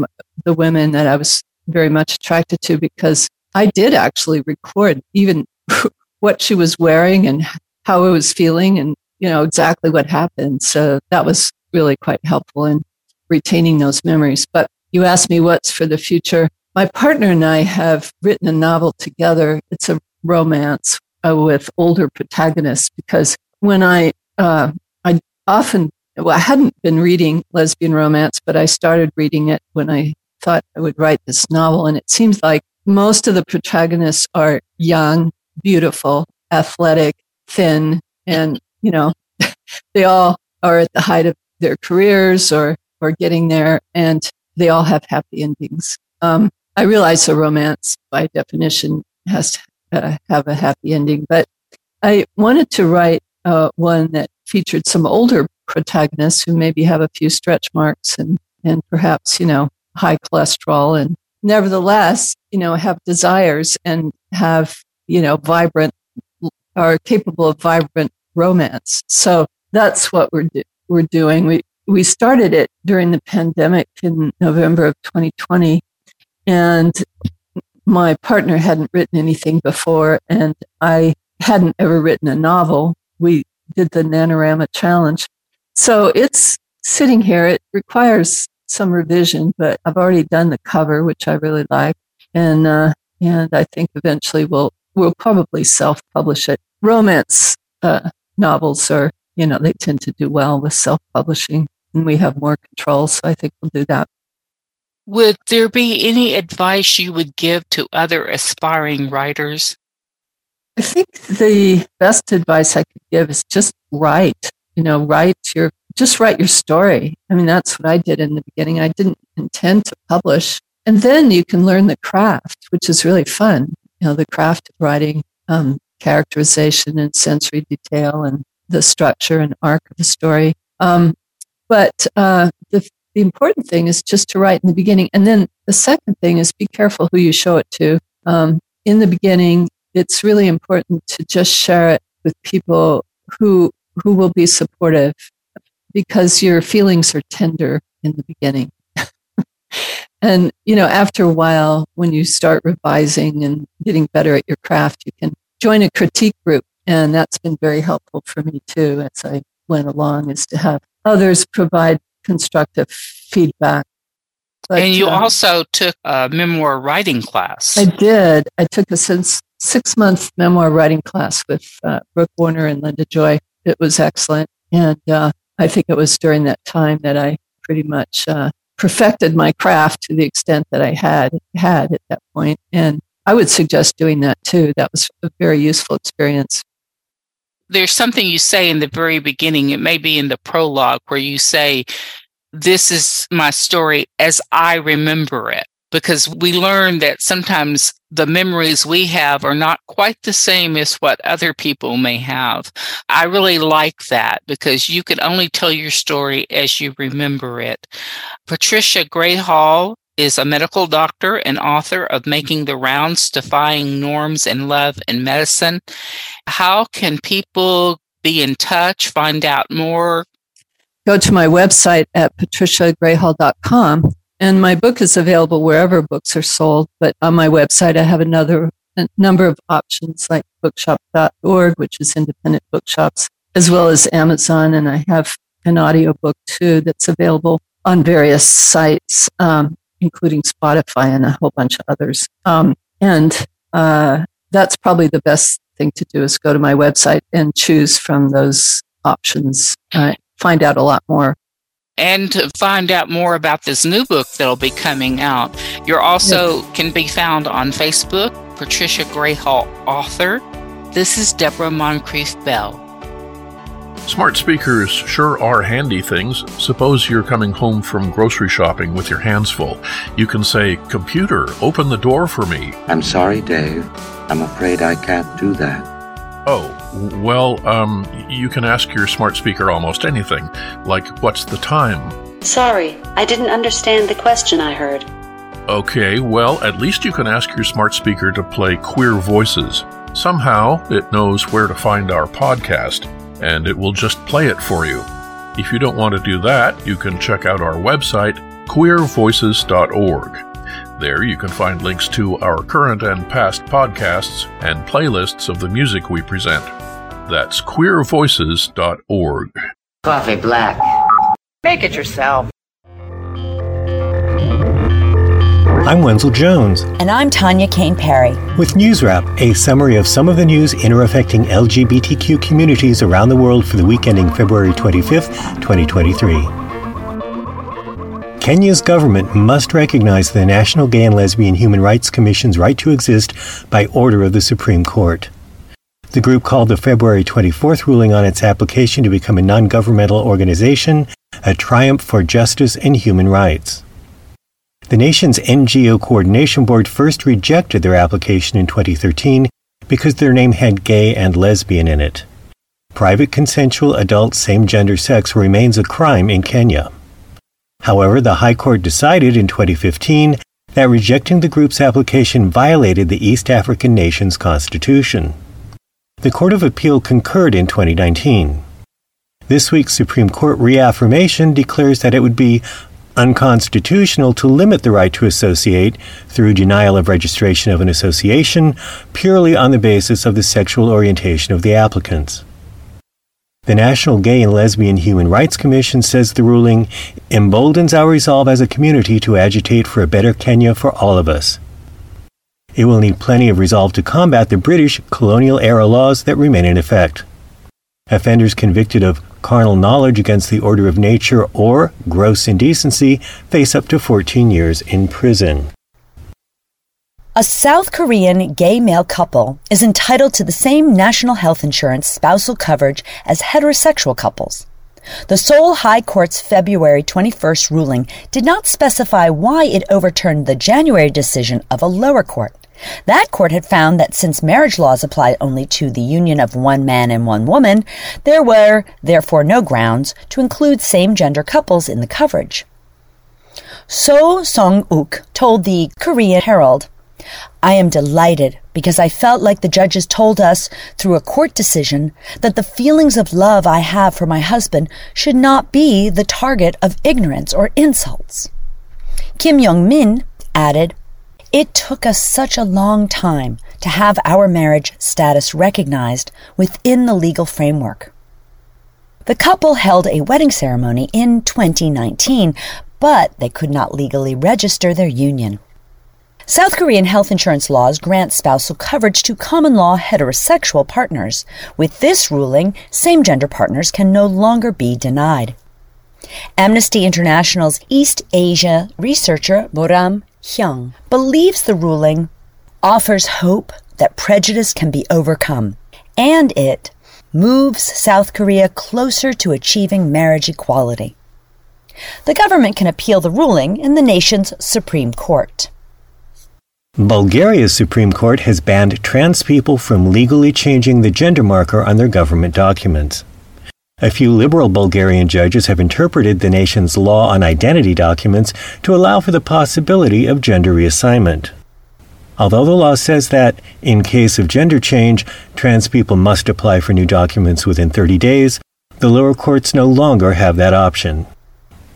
the women that I was very much attracted to because I did actually record even what she was wearing and how I was feeling and, you know, exactly what happened. So that was really quite helpful in retaining those memories. But you asked me what's for the future. My partner and I have written a novel together. It's a romance uh, with older protagonists because when I, uh, I often, well, I hadn't been reading lesbian romance, but I started reading it when I thought I would write this novel. And it seems like most of the protagonists are young, beautiful, athletic, thin, and, you know, they all are at the height of their careers or, or getting there and they all have happy endings. Um, I realize a romance by definition has to have a happy ending, but I wanted to write uh, one that featured some older protagonists who maybe have a few stretch marks and, and perhaps, you know, high cholesterol and nevertheless, you know, have desires and have, you know, vibrant, are capable of vibrant romance. So that's what we're, do- we're doing. We, we started it during the pandemic in November of 2020 and my partner hadn't written anything before and I hadn't ever written a novel. We did the NaNoWriMo challenge. So it's sitting here. It requires some revision, but I've already done the cover, which I really like. And, uh, and I think eventually we'll, we'll probably self-publish it. Romance, uh, novels are, you know, they tend to do well with self-publishing and we have more control. So I think we'll do that. Would there be any advice you would give to other aspiring writers? I think the best advice I could give is just write. You know, write your just write your story. I mean, that's what I did in the beginning. I didn't intend to publish. And then you can learn the craft, which is really fun. You know, the craft of writing, um, characterization and sensory detail and the structure and arc of a story. Um, but uh, the, important thing is just to write in the beginning. And then the second thing is be careful who you show it to. Um, in the beginning, it's really important to just share it with people who who will be supportive because your feelings are tender in the beginning. and you know, after a while when you start revising and getting better at your craft, you can join a critique group and that's been very helpful for me too as I went along is to have others provide constructive feedback but, and you uh, also took a memoir writing class. I did. I took a six month memoir writing class with uh, Brooke Warner and Linda Joy. It was excellent. And uh, I think it was during that time that I pretty much uh, perfected my craft to the extent that I had had at that point. And I would suggest doing that too. That was a very useful experience. There's something you say in the very beginning. It may be in the prologue where you say, this is my story as I remember it because we learn that sometimes the memories we have are not quite the same as what other people may have. I really like that because you can only tell your story as you remember it. Patricia Grayhall is a medical doctor and author of Making the Rounds Defying Norms in Love and Medicine. How can people be in touch, find out more? Go to my website at patriciagrayhall.com and my book is available wherever books are sold. But on my website, I have another a number of options like bookshop.org, which is independent bookshops, as well as Amazon. And I have an audiobook too that's available on various sites, um, including Spotify and a whole bunch of others. Um, and uh, that's probably the best thing to do is go to my website and choose from those options. Uh, find out a lot more and to find out more about this new book that'll be coming out. You're also yes. can be found on Facebook, Patricia Grayhall, author. This is Deborah Moncrief Bell. Smart speakers sure are handy things. Suppose you're coming home from grocery shopping with your hands full. You can say, Computer, open the door for me. I'm sorry, Dave. I'm afraid I can't do that. Oh, well, um, you can ask your smart speaker almost anything, like what's the time? Sorry, I didn't understand the question I heard. Okay, well, at least you can ask your smart speaker to play Queer Voices. Somehow, it knows where to find our podcast, and it will just play it for you. If you don't want to do that, you can check out our website, queervoices.org. There you can find links to our current and past podcasts and playlists of the music we present. That's queervoices.org. Coffee black. Make it yourself. I'm Wenzel Jones. And I'm Tanya Kane-Parry. With News Wrap, a summary of some of the news inter-affecting LGBTQ communities around the world for the week ending February 25th, 2023. Kenya's government must recognize the National Gay and Lesbian Human Rights Commission's right to exist by order of the Supreme Court. The group called the February 24th ruling on its application to become a non governmental organization a triumph for justice and human rights. The nation's NGO Coordination Board first rejected their application in 2013 because their name had gay and lesbian in it. Private consensual adult same gender sex remains a crime in Kenya. However, the High Court decided in 2015 that rejecting the group's application violated the East African nation's constitution. The Court of Appeal concurred in 2019. This week's Supreme Court reaffirmation declares that it would be unconstitutional to limit the right to associate through denial of registration of an association purely on the basis of the sexual orientation of the applicants. The National Gay and Lesbian Human Rights Commission says the ruling emboldens our resolve as a community to agitate for a better Kenya for all of us. It will need plenty of resolve to combat the British colonial era laws that remain in effect. Offenders convicted of carnal knowledge against the order of nature, or gross indecency face up to 14 years in prison. A South Korean gay male couple is entitled to the same national health insurance spousal coverage as heterosexual couples. The Seoul High Court's February 21st ruling did not specify why it overturned the January decision of a lower court. That court had found that since marriage laws apply only to the union of one man and one woman, there were therefore no grounds to include same gender couples in the coverage. So Song Uk told the Korean Herald, I am delighted because I felt like the judges told us through a court decision that the feelings of love I have for my husband should not be the target of ignorance or insults. Kim Young Min added, it took us such a long time to have our marriage status recognized within the legal framework. The couple held a wedding ceremony in 2019, but they could not legally register their union. South Korean health insurance laws grant spousal coverage to common law heterosexual partners. With this ruling, same gender partners can no longer be denied. Amnesty International's East Asia researcher Moram Hyung believes the ruling offers hope that prejudice can be overcome, and it moves South Korea closer to achieving marriage equality. The government can appeal the ruling in the nation's Supreme Court. Bulgaria's Supreme Court has banned trans people from legally changing the gender marker on their government documents. A few liberal Bulgarian judges have interpreted the nation's law on identity documents to allow for the possibility of gender reassignment. Although the law says that, in case of gender change, trans people must apply for new documents within 30 days, the lower courts no longer have that option.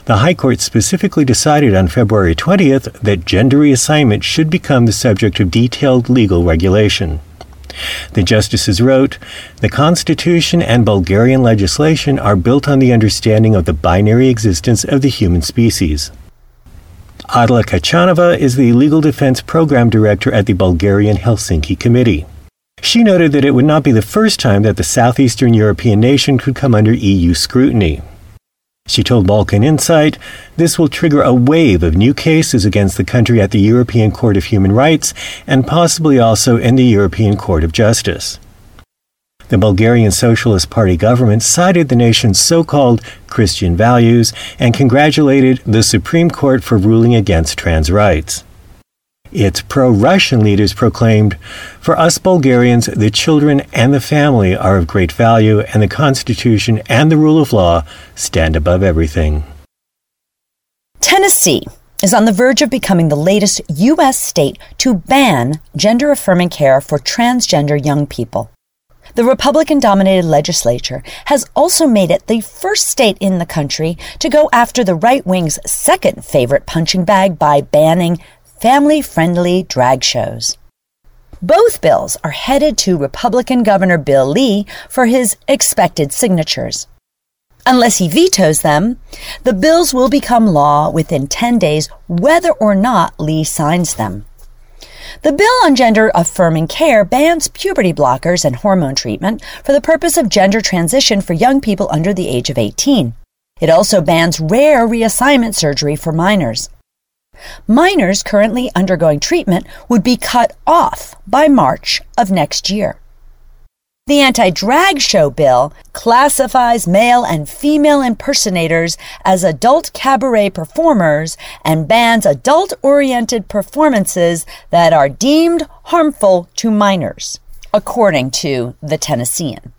The High Court specifically decided on February 20th that gender reassignment should become the subject of detailed legal regulation. The justices wrote The Constitution and Bulgarian legislation are built on the understanding of the binary existence of the human species. Adela Katchaounova is the Legal Defense Program Director at the Bulgarian Helsinki Committee. She noted that it would not be the first time that the southeastern European nation could come under EU scrutiny. She told Balkan Insight this will trigger a wave of new cases against the country at the European Court of Human Rights and possibly also in the European Court of Justice. The Bulgarian Socialist Party government cited the nation's so called Christian values and congratulated the Supreme Court for ruling against trans rights. Its pro Russian leaders proclaimed, For us Bulgarians, the children and the family are of great value, and the Constitution and the rule of law stand above everything. Tennessee is on the verge of becoming the latest U.S. state to ban gender affirming care for transgender young people. The Republican dominated legislature has also made it the first state in the country to go after the right wing's second favorite punching bag by banning family friendly drag shows. Both bills are headed to Republican Governor Bill Lee for his expected signatures. Unless he vetoes them, the bills will become law within 10 days whether or not Lee signs them. The bill on gender affirming care bans puberty blockers and hormone treatment for the purpose of gender transition for young people under the age of 18. It also bans rare reassignment surgery for minors. Minors currently undergoing treatment would be cut off by March of next year. The anti drag show bill classifies male and female impersonators as adult cabaret performers and bans adult oriented performances that are deemed harmful to minors, according to The Tennessean.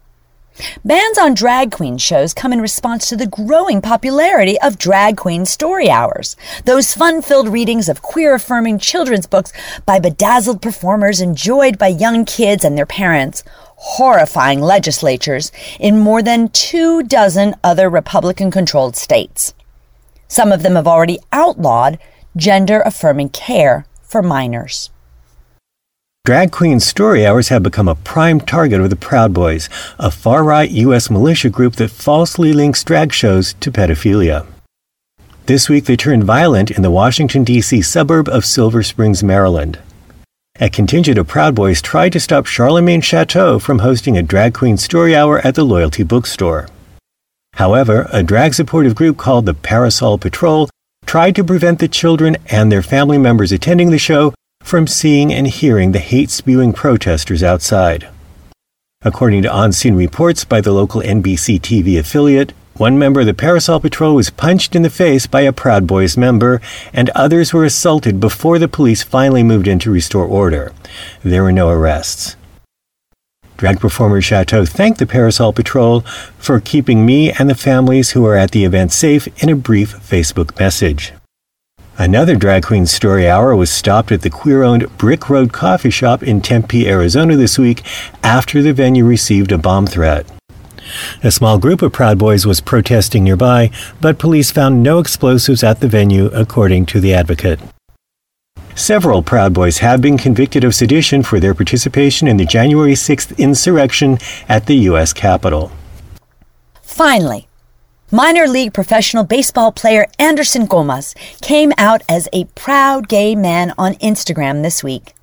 Bans on drag queen shows come in response to the growing popularity of drag queen story hours. Those fun filled readings of queer affirming children's books by bedazzled performers enjoyed by young kids and their parents horrifying legislatures in more than two dozen other Republican controlled states. Some of them have already outlawed gender affirming care for minors. Drag queen story hours have become a prime target of the Proud Boys, a far right U.S. militia group that falsely links drag shows to pedophilia. This week they turned violent in the Washington, D.C. suburb of Silver Springs, Maryland. A contingent of Proud Boys tried to stop Charlemagne Chateau from hosting a drag queen story hour at the Loyalty Bookstore. However, a drag supportive group called the Parasol Patrol tried to prevent the children and their family members attending the show from seeing and hearing the hate spewing protesters outside. According to on scene reports by the local NBC TV affiliate, one member of the Parasol Patrol was punched in the face by a Proud Boys member, and others were assaulted before the police finally moved in to restore order. There were no arrests. Drag performer Chateau thanked the Parasol Patrol for keeping me and the families who were at the event safe in a brief Facebook message. Another drag queen story hour was stopped at the queer owned Brick Road Coffee Shop in Tempe, Arizona this week after the venue received a bomb threat. A small group of Proud Boys was protesting nearby, but police found no explosives at the venue, according to the advocate. Several Proud Boys have been convicted of sedition for their participation in the January 6th insurrection at the U.S. Capitol. Finally, minor league professional baseball player Anderson Comas came out as a proud gay man on Instagram this week.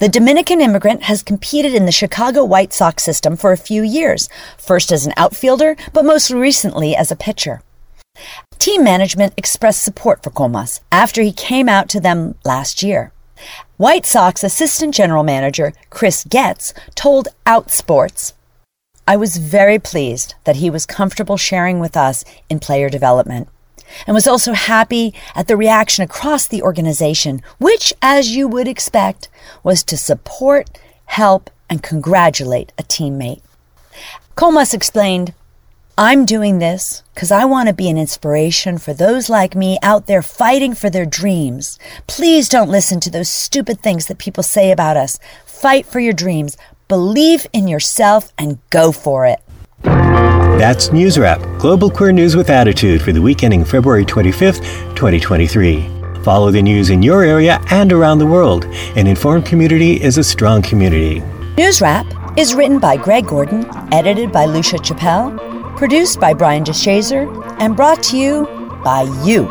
The Dominican immigrant has competed in the Chicago White Sox system for a few years, first as an outfielder, but most recently as a pitcher. Team management expressed support for Comas after he came out to them last year. White Sox assistant general manager Chris Getz told Outsports, I was very pleased that he was comfortable sharing with us in player development and was also happy at the reaction across the organization, which, as you would expect, was to support, help, and congratulate a teammate. Comas explained, I'm doing this because I want to be an inspiration for those like me out there fighting for their dreams. Please don't listen to those stupid things that people say about us. Fight for your dreams, believe in yourself, and go for it. That's News Wrap, Global Queer News with Attitude for the week ending February 25th, 2023. Follow the news in your area and around the world. An informed community is a strong community. News Wrap is written by Greg Gordon, edited by Lucia Chappelle, produced by Brian DeShazor, and brought to you by you.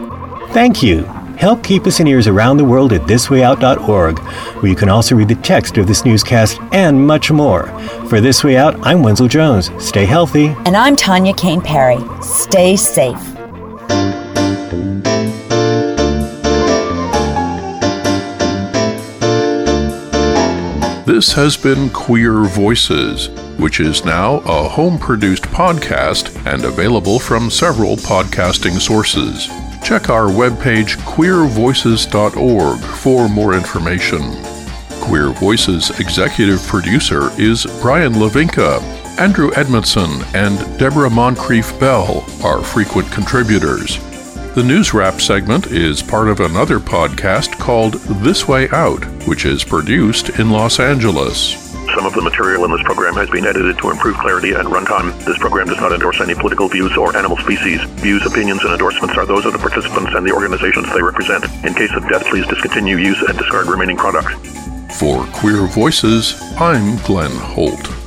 Thank you. Help keep us in ears around the world at thiswayout.org, where you can also read the text of this newscast and much more. For This Way Out, I'm Wenzel Jones. Stay healthy. And I'm Tanya Kane-Parry. Stay safe. This has been Queer Voices, which is now a home produced podcast and available from several podcasting sources. Check our webpage queervoices.org for more information. Queer Voices executive producer is Brian Lavinka. Andrew Edmondson and Deborah Moncrief Bell are frequent contributors. The News Wrap segment is part of another podcast called This Way Out, which is produced in Los Angeles. Some of the material in this program has been edited to improve clarity and runtime. This program does not endorse any political views or animal species. Views, opinions, and endorsements are those of the participants and the organizations they represent. In case of death, please discontinue use and discard remaining products. For Queer Voices, I'm Glenn Holt.